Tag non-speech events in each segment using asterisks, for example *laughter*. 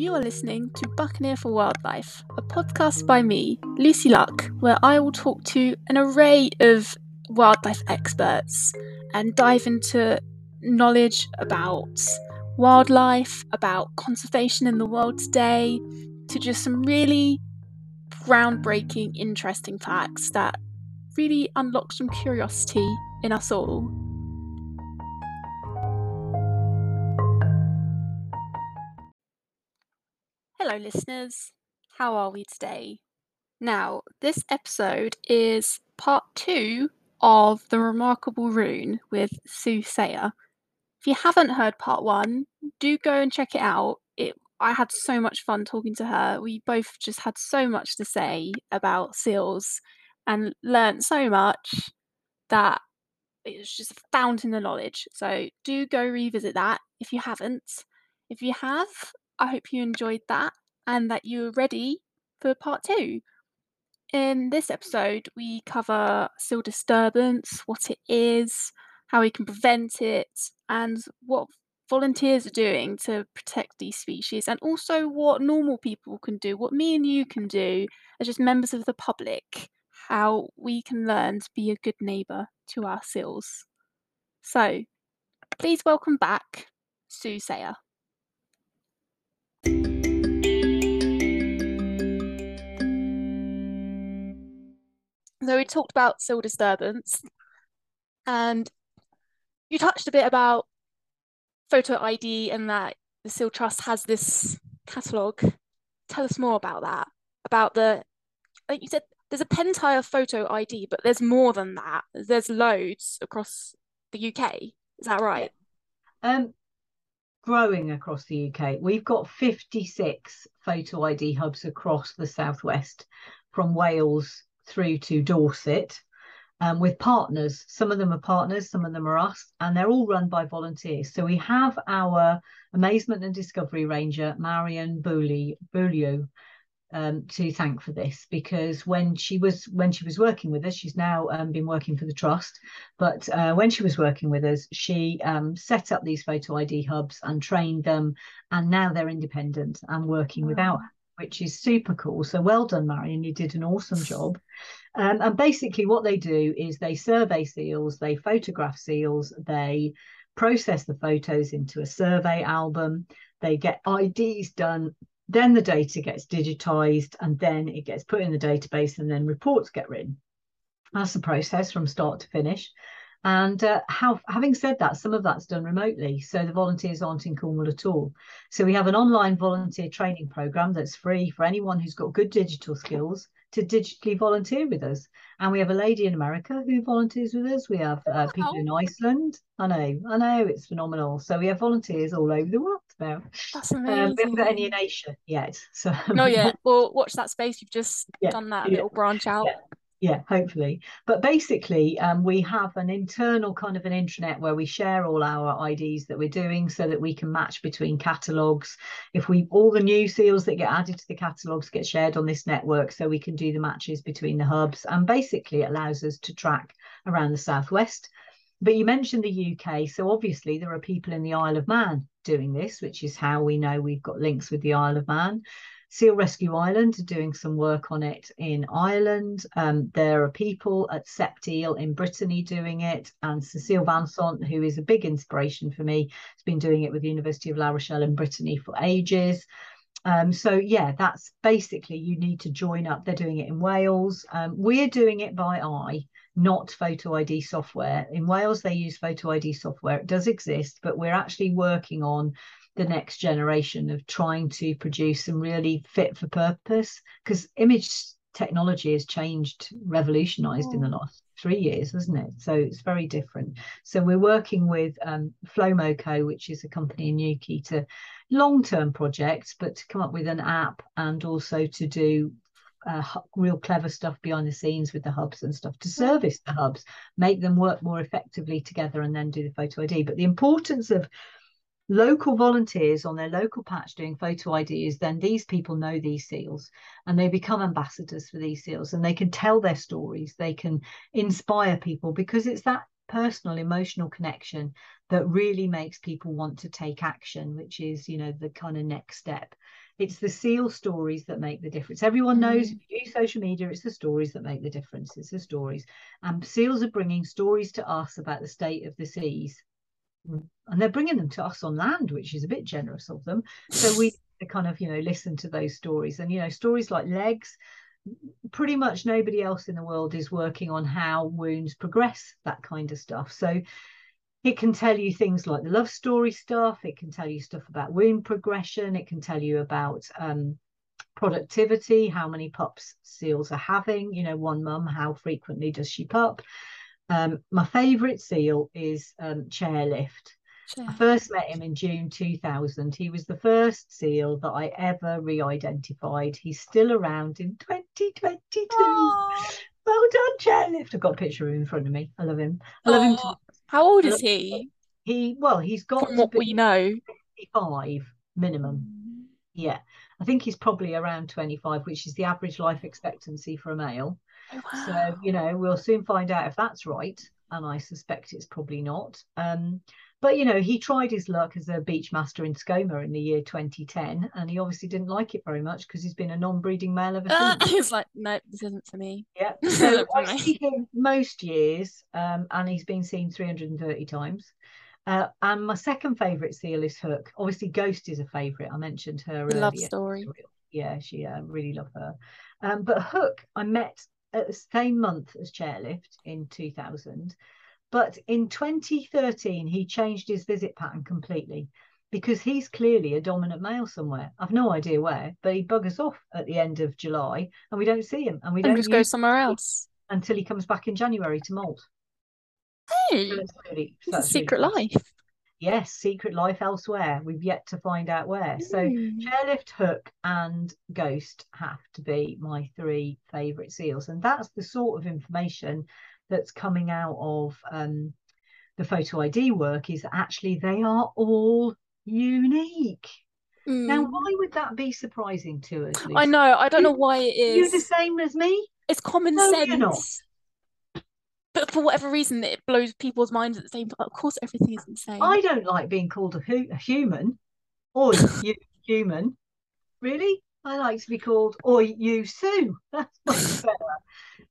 You are listening to Buccaneer for Wildlife, a podcast by me, Lucy Luck, where I will talk to an array of wildlife experts and dive into knowledge about wildlife, about conservation in the world today, to just some really groundbreaking, interesting facts that really unlock some curiosity in us all. Hello, listeners. How are we today? Now, this episode is part two of The Remarkable Ruen with Sue Sayer. If you haven't heard part one, do go and check it out. It I had so much fun talking to her. We both just had so much to say about seals and learnt so much that it was just a fountain of knowledge. So do go revisit that if you haven't. If you have, I hope you enjoyed that and that you're ready for part two. In this episode, we cover seal disturbance, what it is, how we can prevent it, and what volunteers are doing to protect these species, and also what normal people can do, what me and you can do as just members of the public, how we can learn to be a good neighbour to our seals. So, please welcome back Sue Sayer. So we talked about seal disturbance, and you touched a bit about photo ID and that the Seal Trust has this catalogue. Tell us more about that. About the, think you said there's a Pentire photo ID, but there's more than that. There's loads across the UK. Is that right? Um, growing across the UK. We've got 56 photo ID hubs across the southwest, from Wales through to Dorset um, with partners. Some of them are partners, some of them are us, and they're all run by volunteers. So we have our amazement and discovery ranger, Marion Beaulieu, um, to thank for this because when she was when she was working with us, she's now um, been working for the trust. But uh, when she was working with us, she um, set up these photo ID hubs and trained them, and now they're independent and working without which is super cool. So well done, Marion. You did an awesome job. Um, and basically, what they do is they survey seals, they photograph seals, they process the photos into a survey album, they get IDs done. Then the data gets digitized and then it gets put in the database and then reports get written. That's the process from start to finish. And uh, how, having said that, some of that's done remotely. So the volunteers aren't in Cornwall at all. So we have an online volunteer training program that's free for anyone who's got good digital skills to digitally volunteer with us. And we have a lady in America who volunteers with us. We have uh, people in Iceland. I know, I know, it's phenomenal. So we have volunteers all over the world now. That's amazing. Um, we haven't got any in Asia yet. So no, yeah. *laughs* Well, watch that space. You've just yeah, done that yeah, little branch out. Yeah yeah hopefully. But basically um, we have an internal kind of an intranet where we share all our ids that we're doing so that we can match between catalogs. If we all the new seals that get added to the catalogs get shared on this network so we can do the matches between the hubs and basically allows us to track around the southwest. But you mentioned the uk so obviously there are people in the isle of man doing this which is how we know we've got links with the isle of man Seal Rescue Ireland are doing some work on it in Ireland. Um, there are people at Sept Îles in Brittany doing it, and Cecile Vincent, who is a big inspiration for me, has been doing it with the University of La Rochelle in Brittany for ages. Um, so yeah, that's basically you need to join up. They're doing it in Wales. Um, we're doing it by eye, not photo ID software. In Wales, they use photo ID software. It does exist, but we're actually working on the next generation of trying to produce some really fit for purpose because image technology has changed revolutionized oh. in the oh. last three years hasn't it so it's very different so we're working with um, flomoco which is a company in newquay to long-term projects but to come up with an app and also to do uh, real clever stuff behind the scenes with the hubs and stuff to service the hubs make them work more effectively together and then do the photo id but the importance of local volunteers on their local patch doing photo IDs, then these people know these seals and they become ambassadors for these seals and they can tell their stories, they can inspire people because it's that personal emotional connection that really makes people want to take action which is you know the kind of next step it's the seal stories that make the difference. Everyone mm-hmm. knows if you use social media, it's the stories that make the difference. It's the stories. And seals are bringing stories to us about the state of the seas. And they're bringing them to us on land, which is a bit generous of them. So we *laughs* kind of, you know, listen to those stories. And, you know, stories like legs, pretty much nobody else in the world is working on how wounds progress, that kind of stuff. So it can tell you things like the love story stuff. It can tell you stuff about wound progression. It can tell you about um, productivity, how many pups seals are having. You know, one mum, how frequently does she pup? Um, my favourite seal is um, Chairlift. I first met him in June 2000. He was the first seal that I ever re identified. He's still around in 2022. Aww. Well done, Chairlift. I've got a picture of him in front of me. I love him. I love Aww. him. To how old is he? He well, he's got from what we know, five minimum. Mm. Yeah, I think he's probably around twenty five, which is the average life expectancy for a male. Wow. So you know, we'll soon find out if that's right, and I suspect it's probably not. Um, but you know, he tried his luck as a beach master in Skomer in the year 2010, and he obviously didn't like it very much because he's been a non-breeding male ever uh, since. *laughs* He's like, no, this isn't for me. Yeah, *laughs* so I see him most years, um, and he's been seen 330 times. Uh, and my second favourite seal is Hook. Obviously, Ghost is a favourite. I mentioned her. Love story. Yeah, she uh, really love her. Um, but Hook, I met Uh, same month as Chairlift in 2000 but in 2013, he changed his visit pattern completely because he's clearly a dominant male somewhere. I've no idea where, but he buggers off at the end of July and we don't see him. And we and don't just go somewhere else until he comes back in January to molt. Hey, so really, it's a secret really life. Yes, secret life elsewhere. We've yet to find out where. Mm. So chairlift, hook, and ghost have to be my three favourite seals, and that's the sort of information that's coming out of um, the photo ID work is that actually they are all unique. Mm. Now, why would that be surprising to us? Lucy? I know. I don't know why it is. You're the same as me. It's common no, sense. But for whatever reason, it blows people's minds at the same time. Of course, everything is insane. I don't like being called a, hu- a human or *laughs* you human. Really? I like to be called or you Sue. *laughs* That's much *laughs* better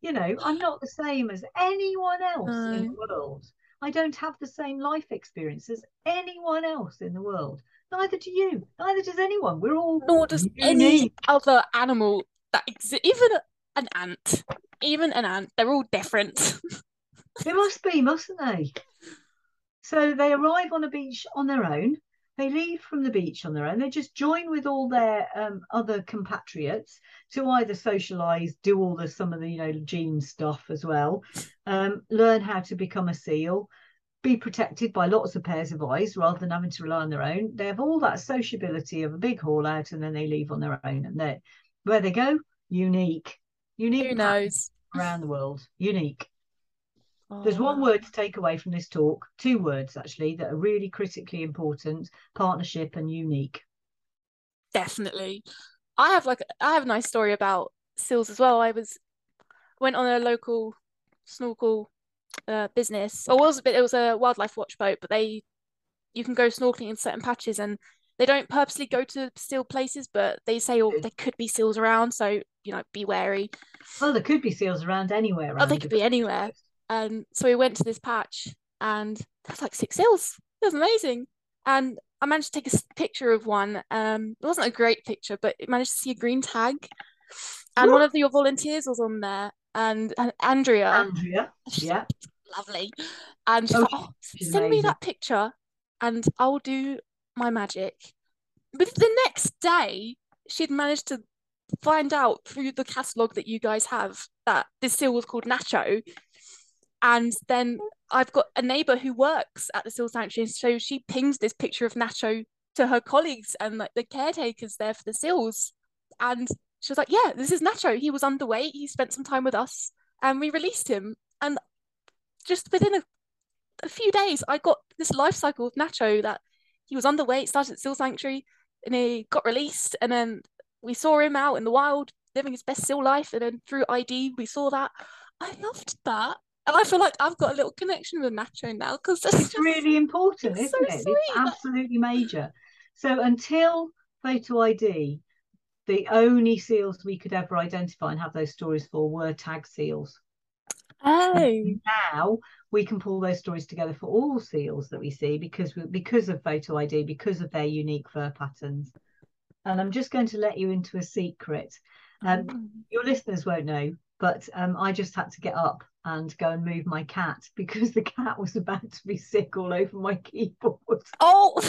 you know, I'm not the same as anyone else in the world. I don't have the same life experience as anyone else in the world. Neither do you. Neither does anyone. We're all nor does unique. any other animal that exists. Even an ant, even an ant, they're all different. They must be, mustn't they? So they arrive on a beach on their own they leave from the beach on their own. They just join with all their um, other compatriots to either socialize, do all the some of the you know gene stuff as well, um, learn how to become a seal, be protected by lots of pairs of eyes rather than having to rely on their own. They have all that sociability of a big haul out, and then they leave on their own. And they where they go, unique, unique. Who knows? Around the world, unique. There's one word to take away from this talk, two words actually, that are really critically important partnership and unique. Definitely. I have like I have a nice story about seals as well. I was went on a local snorkel uh, business. Or was a bit it was a wildlife watch boat, but they you can go snorkeling in certain patches and they don't purposely go to seal places, but they say oh there could be seals around, so you know, be wary. Well, there could be seals around anywhere. oh, they could be anywhere. And so we went to this patch and there was like six seals. It was amazing. And I managed to take a picture of one. Um, it wasn't a great picture, but it managed to see a green tag. And one of your volunteers was on there, and, and Andrea. Andrea, yeah, lovely. And oh, like, oh, send amazing. me that picture, and I'll do my magic. But the next day, she'd managed to find out through the catalogue that you guys have that this seal was called Nacho, and then I've got a neighbor who works at the Seal Sanctuary, so she pings this picture of Nacho to her colleagues and like the caretakers there for the seals, and she was like, "Yeah, this is Nacho. He was underweight. He spent some time with us, and we released him." And just within a, a few days, I got this life cycle of Nacho that he was underweight, started at Seal Sanctuary, and he got released, and then we saw him out in the wild living his best seal life, and then through ID we saw that. I loved that and I feel like I've got a little connection with Nacho now because it's just, really important, isn't so it? Sweet. It's absolutely major. So until photo ID the only seals we could ever identify and have those stories for were tag seals. Oh. Now we can pull those stories together for all seals that we see because we, because of photo ID, because of their unique fur patterns. And I'm just going to let you into a secret. Um, Mm. your listeners won't know, but um, I just had to get up and go and move my cat *laughs* because the cat was about to be sick all over my keyboard. *laughs* Oh.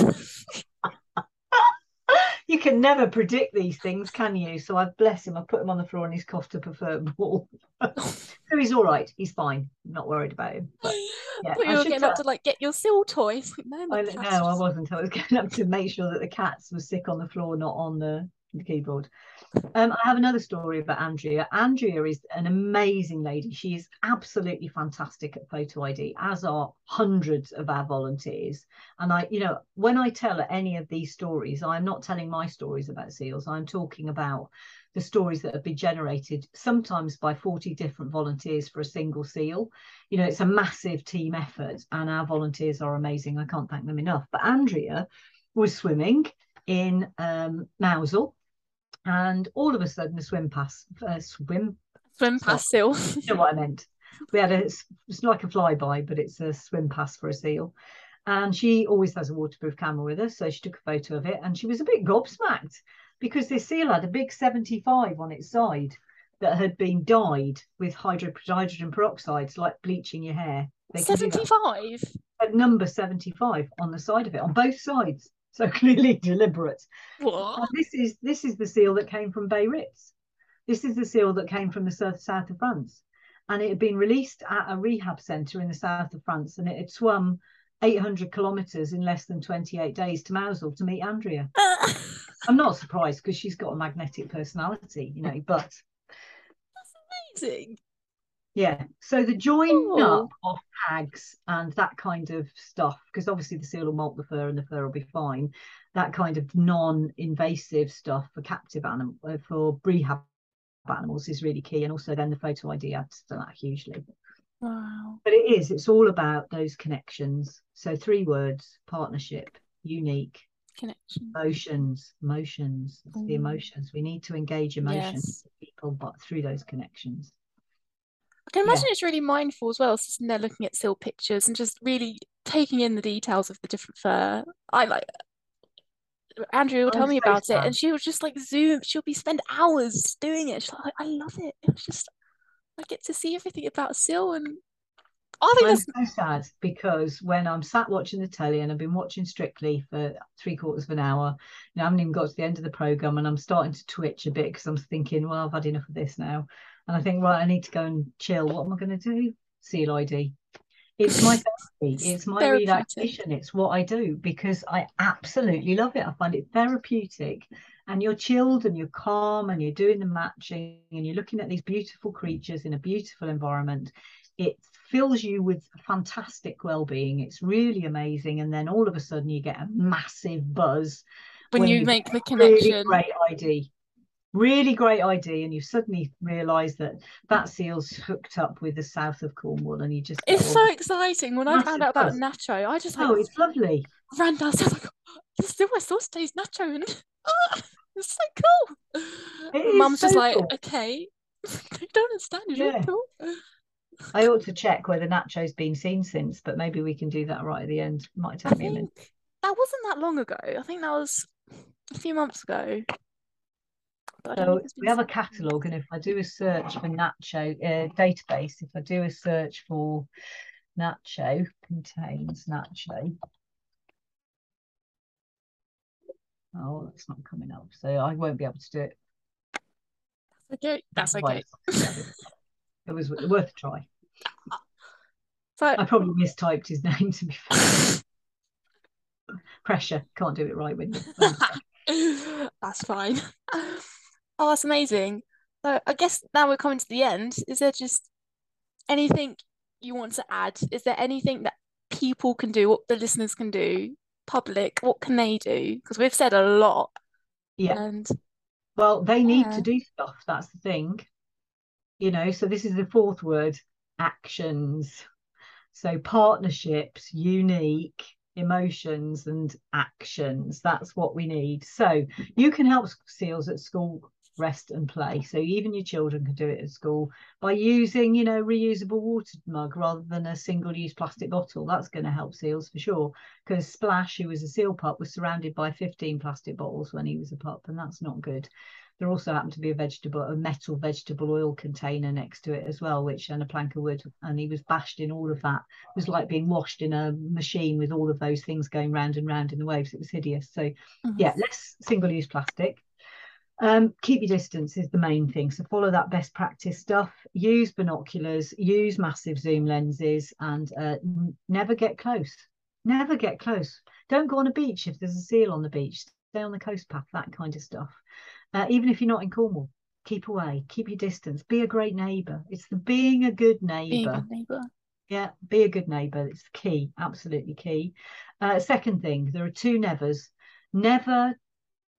you can never predict these things, can you? So I bless him. I put him on the floor and he's coughed up a ball. *laughs* so he's all right. He's fine. I'm not worried about him. But yeah, I thought you were getting tell- up to like get your seal toys. No, I, I wasn't. I was getting up to make sure that the cats were sick on the floor, not on the, the keyboard. Um, I have another story about Andrea. Andrea is an amazing lady. She is absolutely fantastic at photo ID, as are hundreds of our volunteers. And I, you know, when I tell any of these stories, I'm not telling my stories about seals. I'm talking about the stories that have been generated sometimes by 40 different volunteers for a single seal. You know, it's a massive team effort, and our volunteers are amazing. I can't thank them enough. But Andrea was swimming in um, Mousehole, and all of a sudden, a swim pass, uh, swim, swim past seal. *laughs* you know what I meant. We had a, it's like a flyby, but it's a swim pass for a seal. And she always has a waterproof camera with her, so she took a photo of it, and she was a bit gobsmacked because this seal had a big 75 on its side that had been dyed with hydro, hydrogen peroxide, like bleaching your hair. They can do that. Seventy-five. At number 75 on the side of it, on both sides. *laughs* So clearly deliberate. This is this is the seal that came from Biarritz. This is the seal that came from the south, south of France. And it had been released at a rehab centre in the south of France and it had swum 800 kilometres in less than 28 days to Mousehole to meet Andrea. *laughs* I'm not surprised because she's got a magnetic personality, you know, but that's Amazing. Yeah. So the Oh. up of tags and that kind of stuff, because obviously the seal will molt the fur and the fur will be fine. That kind of non-invasive stuff for captive animal uh, for rehab animals is really key, and also then the photo ID adds to that hugely. Wow. But it is, it's all about those connections. So three words: partnership, unique, Connection. emotions, emotions. It's the emotions. We need to engage emotions Yes. with people, but through those connections. I can Yeah. imagine it's really mindful as well, sitting there looking at seal pictures and just really taking in the details of the different fur. I like Andrew will oh, tell I'm me so about it, and she will just like zoom. She'll be spend hours doing it. She's like, I love it. It's just I get to see everything about seal, and I think I'm that's so sad because when I'm sat watching the telly and I've been watching Strictly for three quarters of an hour, you know, I haven't even got to the end of the program and I'm starting to twitch a bit because I'm thinking, well, I've had enough of this now. And I think, right, I need to go and chill. What am I going to do? Seal ID. It's my *laughs* therapy. It's my relaxation. It's what I do because I absolutely love it. I find it therapeutic. And you're chilled and you're calm and you're doing the matching and you're looking at these beautiful creatures in a beautiful environment. It fills you with fantastic well-being. It's really amazing. And then all of a sudden you get a massive buzz when you get make the a really connection. great ID. Really great idea and you suddenly realise that that seal's hooked up with the south of Cornwall, and you just it's so exciting. When I found out about. Nacho, I just like oh, it's lovely. ran downstairs like, this is my sauce Nacho, and *laughs* ah, it's so cool. It My is Mum's just like, cool. okay, *laughs* I don't understand. Really Yeah. cool. I ought to check whether Nacho's been seen since, but maybe we can do that right at the end. Might I take me a minute. that wasn't that long ago. I think that was a few months ago. But I don't So we have a catalogue, and if I do a search for Nacho uh, database, if I do a search for Nacho contains Nacho. Oh, that's not coming up, so I won't be able to do it. Okay, that's okay. *laughs* It was worth a try. So I probably mistyped his *laughs* name to be fair. Pressure, can't do it right with. *laughs* that's fine. Oh, that's amazing. So I guess now we're coming to the end. Is there just anything you want to add? Is there anything that people can do, what the listeners can do, public, what can they do? Because we've said a lot. Yeah. And Well, they need Yeah. to do stuff. That's the thing. You know, so this is the fourth word actions. So partnerships, unique, emotions and actions. That's what we need. So you can help seals at school rest and play. So even your children can do it at school by using, you know, reusable water mug rather than a single-use plastic bottle. That's going to help seals for sure. Because Splash, who was a seal pup, was surrounded by 15 plastic bottles when he was a pup, and that's not good. There also happened to be a vegetable, a metal vegetable oil container next to it as well, which and a plank of wood, and he was bashed in all of that. It was like being washed in a machine with all of those things going round and round in the waves. It was hideous. So, mm-hmm. yeah, less single-use plastic. Um, keep your distance is the main thing. So follow that best practice stuff. Use binoculars, use massive zoom lenses, and uh, never get close. Never get close. Don't go on a beach if there's a seal on the beach. Stay on the coast path, that kind of stuff. Uh, even if you're not in Cornwall, keep away, keep your distance, be a great neighbour. It's the being a good neighbour. neighbour. Yeah, be a good neighbour. It's key, absolutely key. Uh, second thing, there are two nevers. Never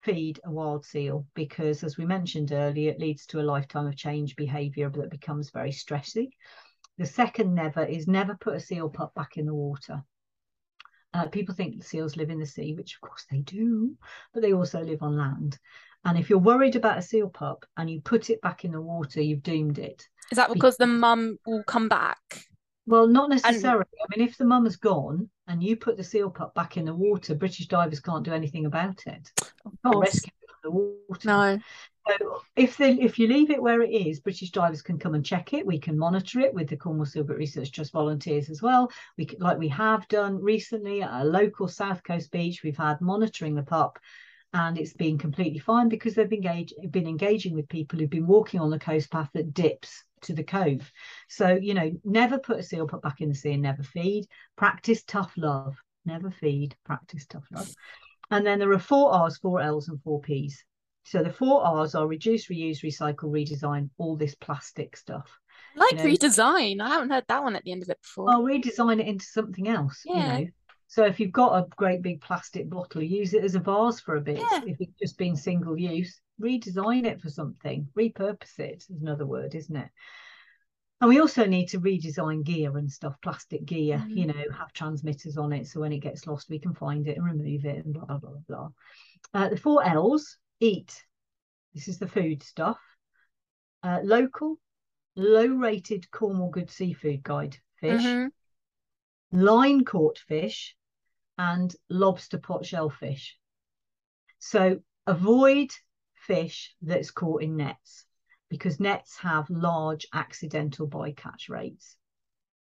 feed a wild seal because, as we mentioned earlier, it leads to a lifetime of change behaviour that becomes very stressy. The second never is never put a seal pup back in the water. Uh, people think seals live in the sea, which of course they do, but they also live on land. And if you're worried about a seal pup and you put it back in the water, you've doomed it. Is that because, the mum will come back? Well, not necessarily. And... I mean, if the mum has gone and you put the seal pup back in the water, British divers can't do anything about it. Rescue the water. No. So if they if you leave it where it is, British divers can come and check it. We can monitor it with the Cornwall Seal Group Research Trust volunteers as well. We can, like we have done recently at a local South Coast beach. We've had monitoring the pup and it's been completely fine because they've engaged, been engaging with people who've been walking on the coast path that dips to the cove. So, you know, never put a seal put back in the sea and never feed. Practice tough love. Never feed, practice tough love. And then there are four R's, four L's, and four P's. So the four R's are reduce, reuse, recycle, redesign, all this plastic stuff. Like you know, redesign. I haven't heard that one at the end of it before. I'll redesign it into something else. Yeah. You know, so if you've got a great big plastic bottle, use it as a vase for a bit. Yeah. If it's just been single use, redesign it for something, repurpose it is another word, isn't it? And we also need to redesign gear and stuff, plastic gear, mm. you know, have transmitters on it. So when it gets lost, we can find it and remove it and blah, blah, blah, blah. Uh, the four L's eat. This is the food stuff. Uh, local, low rated Cornwall Good Seafood Guide fish. Mm-hmm. Line caught fish, and lobster pot shellfish. So avoid fish that's caught in nets because nets have large accidental bycatch rates.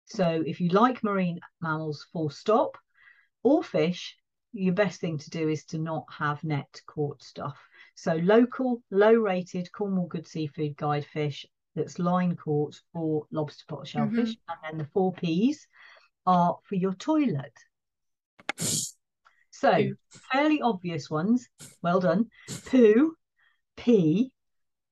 So if you like marine mammals, full stop, or fish, your best thing to do is to not have net caught stuff. So local, low rated Cornwall Good Seafood Guide fish that's line caught or lobster pot shellfish. Mm-hmm. And then the four P's are for your toilet. So, fairly obvious ones. Well done. Poo, pee,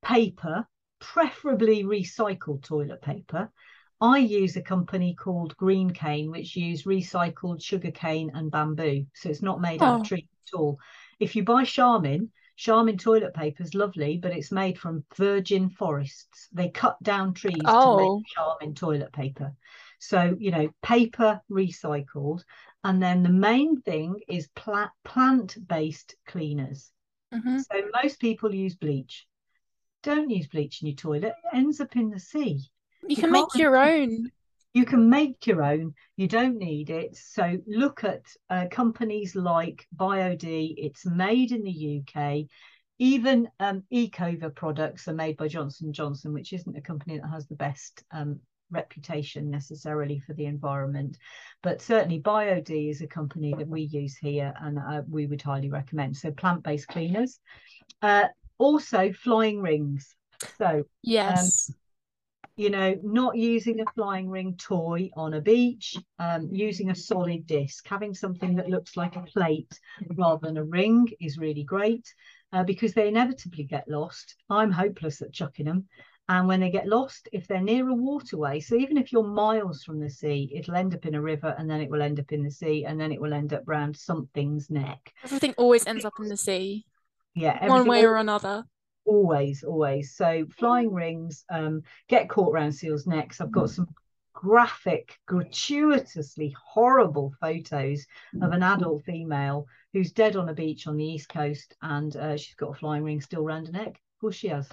paper, preferably recycled toilet paper. I use a company called Greencane, which use recycled sugar cane and bamboo. So it's not made oh. out of oh. trees at all. If you buy Charmin, Charmin toilet paper is lovely, but it's made from virgin forests. They cut down trees oh. to make oh. Charmin toilet paper. So, you know, paper recycled. And then the main thing is pla- plant based cleaners. Mm-hmm. So most people use bleach. Don't use bleach in your toilet, it ends up in the sea. You, you can make your own. You can make your own. You don't need it. So look at uh, companies like Bio-D. It's made in the UK. Even um, Ecover products are made by Johnson Johnson, which isn't a company that has the best um, reputation necessarily for the environment. But certainly Bio-D is a company that we use here and uh, we would highly recommend. So plant-based cleaners. Uh, also flying rings. So yes. Um, you know, not using a flying ring toy on a beach, um, using a solid disc, having something that looks like a plate rather than a ring is really great uh, because they inevitably get lost. I'm hopeless at chucking them. And when they get lost, if they're near a waterway, so even if you're miles from the sea, it'll end up in a river and then it will end up in the sea and then it will end up round something's neck. Everything always ends up in the sea. Yeah. One way or another. Always, always. So flying rings, um, get caught around seals' necks. I've got mm. some graphic, gratuitously horrible photos of an adult female who's dead on a beach on the east coast, and uh, she's got a flying ring still around her neck. Of course, she has.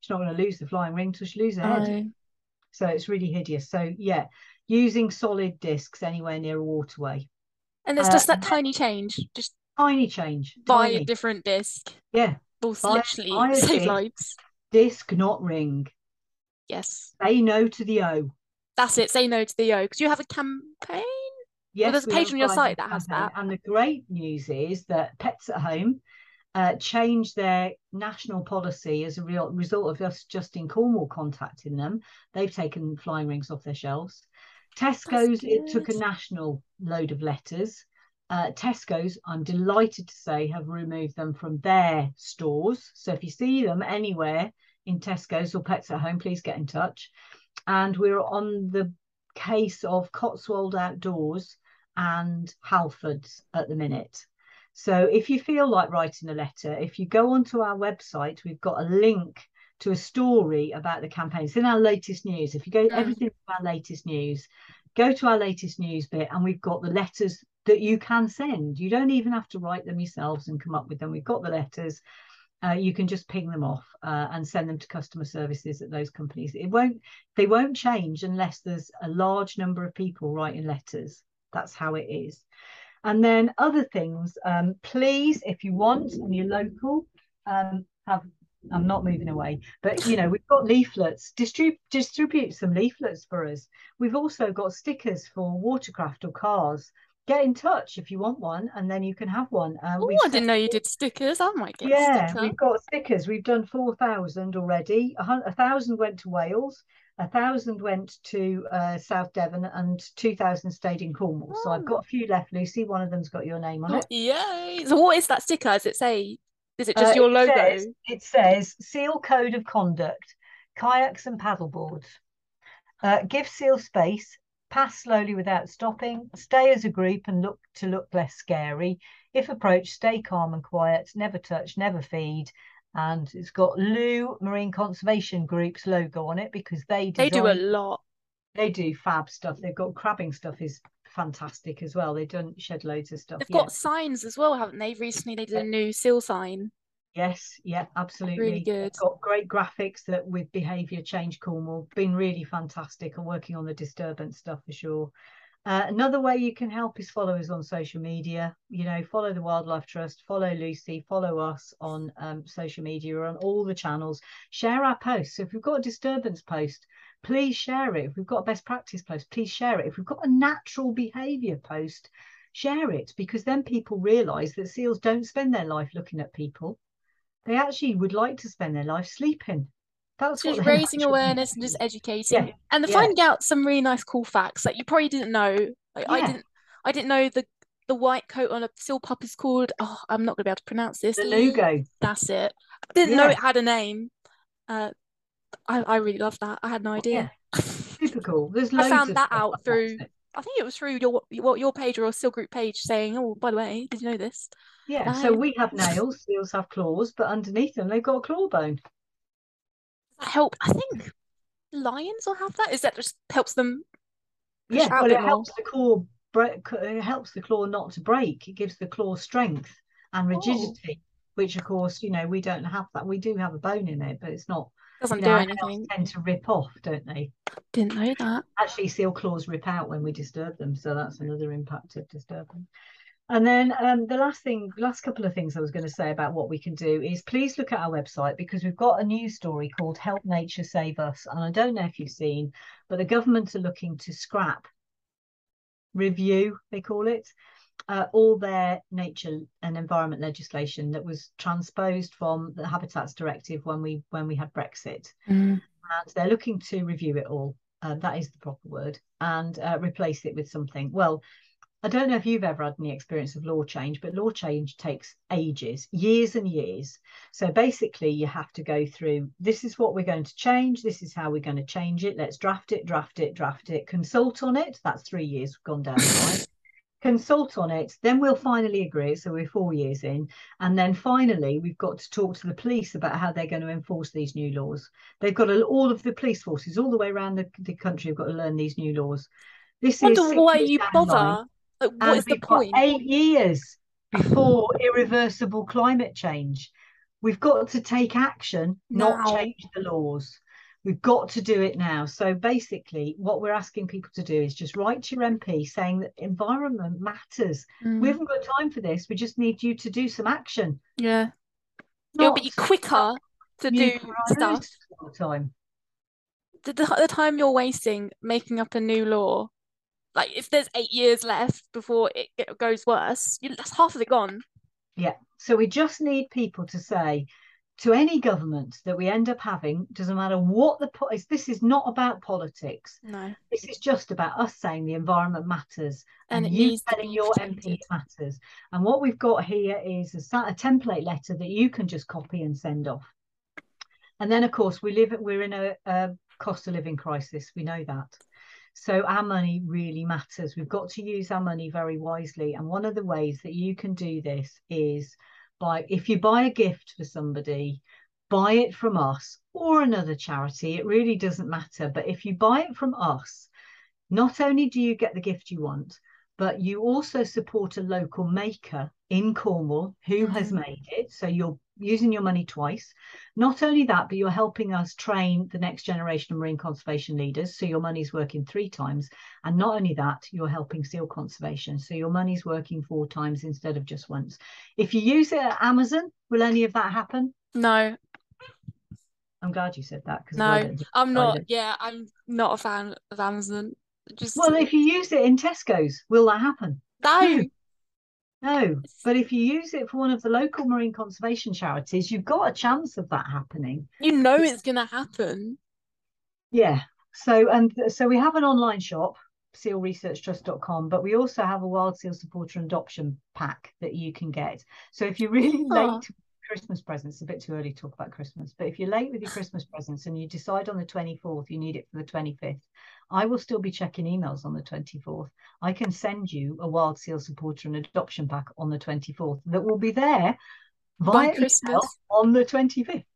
She's not going to lose the flying ring till she loses her head. Oh. So it's really hideous. So yeah, using solid discs anywhere near a waterway. And it's Uh, just that tiny change. Just Tiny change. buy a different disc. Yeah. Buy- literally buy *laughs* save disc. lives. Disc, not ring. Yes. Say no to the O. That's it. Say no to the O. Because you have a campaign. Yes, there's a page on your site that has that. And the great news is that Pets at Home uh, changed their national policy as a real result of us just in Cornwall contacting them. They've taken flying rings off their shelves. Tesco's it took a national load of letters. Uh, Tesco's, I'm delighted to say, have removed them from their stores. So if you see them anywhere in Tesco's or Pets at Home, please get in touch. And we're on the case of Cotswold Outdoors and Halfords at the minute. So if you feel like writing a letter, if you go onto our website, we've got a link to a story about the campaign. It's in our latest news. If you go, Mm. everything's our latest news. Go to our latest news bit, and we've got the letters that you can send. You don't even have to write them yourselves and come up with them. We've got the letters. Uh, you can just ping them off uh, and send them to customer services at those companies. It won't, they won't change unless there's a large number of people writing letters. That's how it is. And then other things, um, please, if you want and you're local, um, have I'm not moving away, but you know, we've got leaflets, distribute distribute some leaflets for us. We've also got stickers for watercraft or cars. Get in touch if you want one, and then you can have one. Um, Oh, I didn't know you did stickers. I might get yeah, we've got stickers. We've done four thousand already. A, thousand went to Wales, a thousand went to uh, South Devon, and two thousand stayed in Cornwall. So I've Oh. got a few left, Lucy. One of them's got your name on it. Yay! So what is that sticker? Does it say? Is it Uh, just your it logo? Says, it says Seal Code of Conduct, kayaks and paddleboards. Uh, give Seal space, pass slowly without stopping, stay as a group and look to look less scary. If approached, stay calm and quiet, never touch, never feed. And it's got Looe Marine Conservation Group's logo on it because they They do a lot. they do fab stuff. They've got crabbing stuff is fantastic as well. They've done shed loads of stuff. They've yeah. got signs as well, haven't they? Recently, they did a new seal sign. Yes, yeah, absolutely. They've good. Got great graphics that with behaviour change Cornwall. Been really fantastic and working on the disturbance stuff for sure. Uh, another way you can help is follow us on social media. You know, follow the Wildlife Trust, follow Lucy, follow us on um, social media or on all the channels. Share our posts. So if we've got a disturbance post, please share it. If we've got a best practice post, please share it. If we've got a natural behaviour post, share it because then people realise that seals don't spend their life looking at people. They actually would like to spend their life sleeping. That's Just raising awareness and just educating, Yeah, and yeah. finding out some really nice, cool facts that you probably didn't know. Like, I didn't. I didn't know the the white coat on a seal pup is called. Oh, I'm not gonna be able to pronounce this. The lanugo. That's it. I didn't know it had a name. Uh, I I really love that. I had no idea. Super cool. There's I found that out through-? I think it was through your what your page or seal group page saying, "Oh, by the way, did you know this?" Yeah, so um, we have *laughs* nails, seals have claws, but underneath them they've got a claw bone. That help? I think lions will have that. Is that just helps them Yeah, well, it more? helps the claw. It helps the claw not to break. It gives the claw strength and Oh. rigidity, which of course, you know, we don't have that. We do have a bone in it, but it's not. Doesn't do know, our nails anything. tend to rip off, don't they? Didn't know that. Actually, seal claws rip out when we disturb them, so that's another impact of disturbing. And then um, the last thing, last couple of things I was going to say about what we can do is please look at our website because we've got a news story called Help Nature Save Us. And I don't know if you've seen, but the government are looking to scrap, review, they call it, uh, all their nature and environment legislation that was transposed from the Habitats Directive when we when we had Brexit and they're looking to review it all. Uh, that is the proper word, and uh, replace it with something. Well, I don't know if you've ever had any experience of law change, but law change takes ages, years and years. So basically, you have to go through this is what we're going to change, this is how we're going to change it. Let's draft it, draft it, draft it, consult on it. That's three years gone down the line. Consult on it then we'll finally agree so we're four years in. And then finally we've got to talk to the police about how they're going to enforce these new laws. They've got to, all of the police forces all the way around the, the country have got to learn these new laws. This Wonder is why you bother. Like, what is the point? eight years before irreversible climate change. We've got to take action not change the laws We've got to do it now. So basically, what we're asking people to do is just write to your MP saying that environment matters. Mm, We haven't got time for this. We just need you to do some action. yeah, it'll be quicker to do nuclear stuff. the time. The, the the time you're wasting making up a new law, like if there's eight years left before it, it goes worse, you, that's half of it gone. Yeah. So we just need people to say to any government that we end up having, doesn't matter what the po- this is not about politics. No, This is just about us saying the environment matters and and, you telling your protected. MP matters. And what we've got here is a, a template letter that you can just copy and send off. And then, of course, we live. We're in a, a cost of living crisis. We know that. So our money really matters. We've got to use our money very wisely. And one of the ways that you can do this is by if you buy a gift for somebody, buy it from us or another charity. It really doesn't matter. But if you buy it from us, not only do you get the gift you want, but you also support a local maker in Cornwall who has Mhm. made it. So you're using your money twice. Not only that, but you're helping us train the next generation of marine conservation leaders. So your money's working three times. And not only that, you're helping seal conservation. So your money's working four times instead of just once. If you use it at Amazon, will any of that happen? No, I'm glad you said that because no, I'm not. Yeah, I'm not a fan of Amazon. Just Well, if you use it in Tesco's, will that happen? no. No, but if you use it for one of the local marine conservation charities, you've got a chance of that happening. You know it's gonna happen. Yeah. So and so we have an online shop, sealresearchtrust.com, but we also have a wild seal supporter adoption pack that you can get. So if you're really Ah. late with Christmas presents, it's a bit too early to talk about Christmas, but if you're late with your Christmas presents and you decide on the 24th you need it for the 25th, I will still be checking emails on the 24th. I can send you a wild seal supporter and adoption pack on the 24th that will be there By Christmas. on the 25th. *gasps*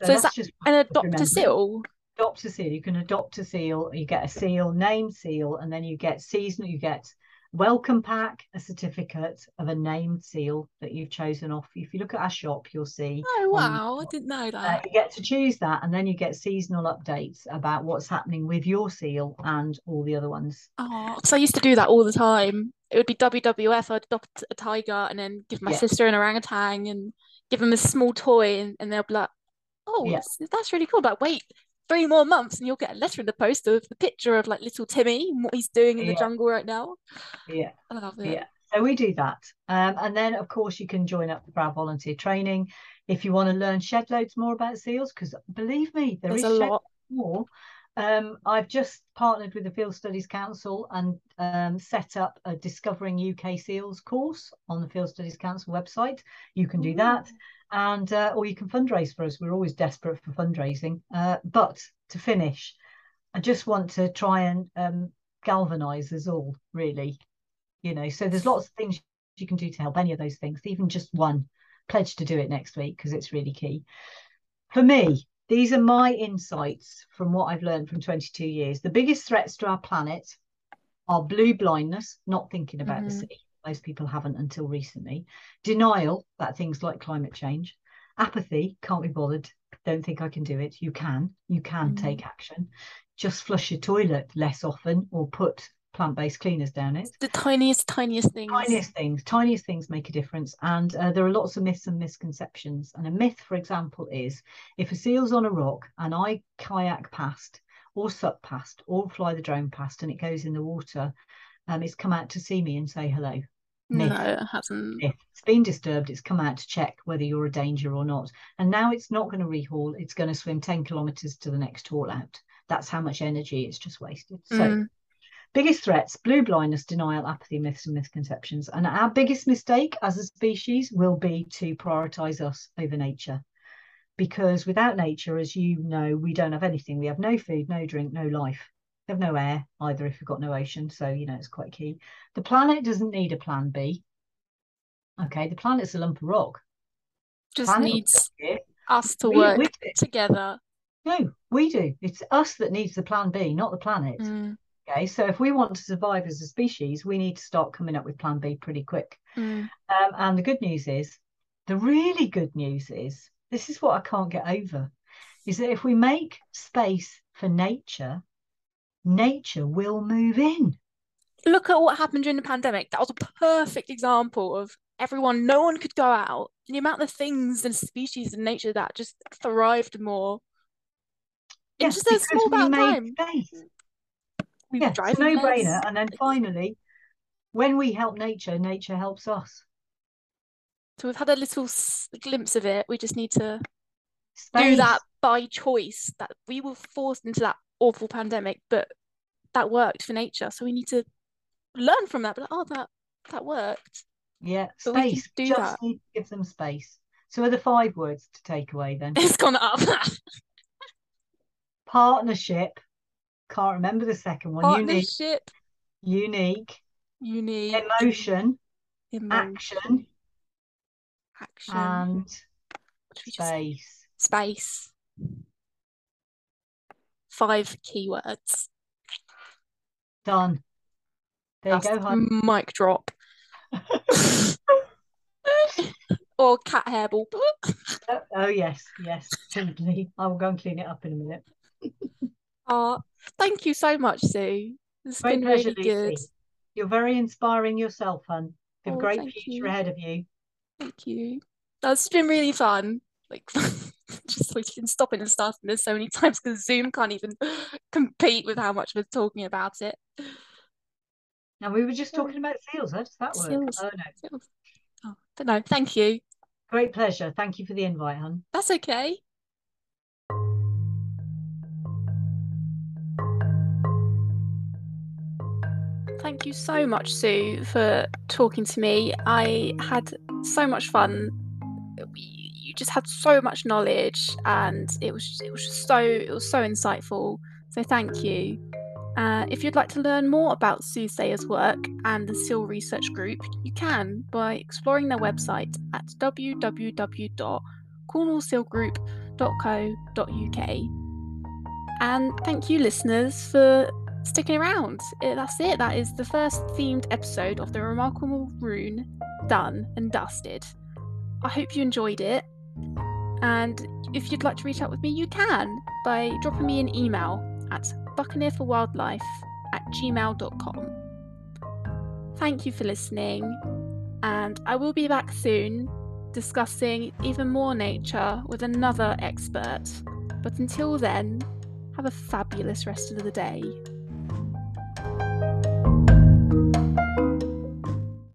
So, So is that's just An adopt a seal. Adopt a seal. You can adopt a seal. You get a seal, name seal, and then you get seasonal. You get welcome pack, a certificate of a named seal that you've chosen off. If you look at our shop, you'll see. Oh wow, I didn't know Uh, that. you get to choose that, and then you get seasonal updates about what's happening with your seal and all the other ones. Oh, because I used to do that all the time. It would be WWF. I'd adopt a tiger and then give my Yeah. sister an orangutan and give them a small toy, and, and they'll be like, "Oh, Yeah. that's, that's really cool." But wait, three more months, and you'll get a letter in the post of the picture of like little Timmy and what he's doing in the jungle right now. Yeah. I love it. Yeah. So we do that. Um, and then, of course, you can join up for our volunteer training if you want to learn shed loads more about seals, because believe me, there There's is a shed lot. more. Um, I've just partnered with the Field Studies Council and um, set up a Discovering UK Seals course on the Field Studies Council website. You can do that, and uh, or you can fundraise for us. We're always desperate for fundraising. Uh, but to finish, I just want to try and um, galvanise us all, really. You know, so there's lots of things you can do to help any of those things, even just one. Pledge to do it next week because it's really key. For me, these are my insights from what I've learned from 22 years. The biggest threats to our planet are blue blindness, not thinking about the Mhm. sea. Most people haven't until recently. Denial about things like climate change. Apathy, can't be bothered, don't think I can do it. You can, you can Mhm. take action. Just flush your toilet less often or put plant based cleaners down it The tiniest, tiniest things. tiniest things tiniest things make a difference and uh, there are lots of myths and misconceptions and a myth for example is if a seal's on a rock and i kayak past or sup past or fly the drone past and it goes in the water um, it's come out to see me and say hello No, it hasn't. it's been disturbed it's come out to check whether you're a danger or not and now it's not going to rehaul it's going to swim 10 kilometers to the next haul out that's how much energy it's just wasted so Mm. Biggest threats blue blindness, denial, apathy, myths, and misconceptions. And our biggest mistake as a species will be to prioritize us over nature. Because without nature, as you know, we don't have anything. We have no food, no drink, no life. They have no air either if you've got no ocean. So, you know, it's quite key. The planet doesn't need a plan B. Okay, the planet's a lump of rock. Just Planet needs us to We- work we together. No, we do. It's us that needs the plan B, not the planet. Mm, Okay, so if we want to survive as a species, we need to start coming up with plan B pretty quick. mm. Um, and the good news is, the really good news is, this is what I can't get over, is that if we make space for nature, nature will move in. Look at what happened during the pandemic. That was a perfect example of everyone, no one could go out. And The amount of things and species in nature that just thrived more Yes, just a small amount of time. space. We Yeah, it's no-brainer. less. And then finally, when we help nature, nature helps us. So we've had a little glimpse of it. We just need to do that by choice. That we were forced into that awful pandemic, but that worked for nature. So we need to learn from that. But oh, that that worked. Yeah, But space. do Just that. need to give them space. So are the five words to take away then? *laughs* It's gone up. *laughs* Partnership. Can't remember the second one. Unique. Partnership, Unique. unique, Emotion. emotion, Action. action. And What should we just say? space. Space. Five keywords. Done. There you go, hun. mic drop. *laughs* or cat hairball. Oh, oh, yes, yes, definitely. I will go and clean it up in a minute. Oh, *laughs* thank you so much, Sue. It's Great been pleasure, really good. Lucy. You're very inspiring yourself, hun. You have Oh, a great future you. ahead of you. Thank you. That's been really fun. Like, *laughs* *laughs* just we've been stopping and starting this so many *laughs* times because Zoom can't even *gasps* compete with how much we're talking about it. And we were just talking about seals. How does that work? Seals. Oh, no. Oh, don't know. Oh, thank you. Great pleasure. Thank you for the invite, hun. That's okay. Thank you so much, Sue, for talking to me. I had so much fun. You just had so much knowledge, and it was it was just so it was so insightful. So thank you. Uh, if you'd like to learn more about Sue Sayer's work and the Seal Research Group, you can by exploring their website at www.cornwallsealgroup.co.uk. And thank you, listeners, for sticking around. That's it. That is the first themed episode of the Remarkable Ruen done and dusted. I hope you enjoyed it. And if you'd like to reach out with me, you can by dropping me an email at buccaneerforwildlife at gmail.com. Thank you for listening, and I will be back soon discussing even more nature with another expert. But until then, have a fabulous rest of the day.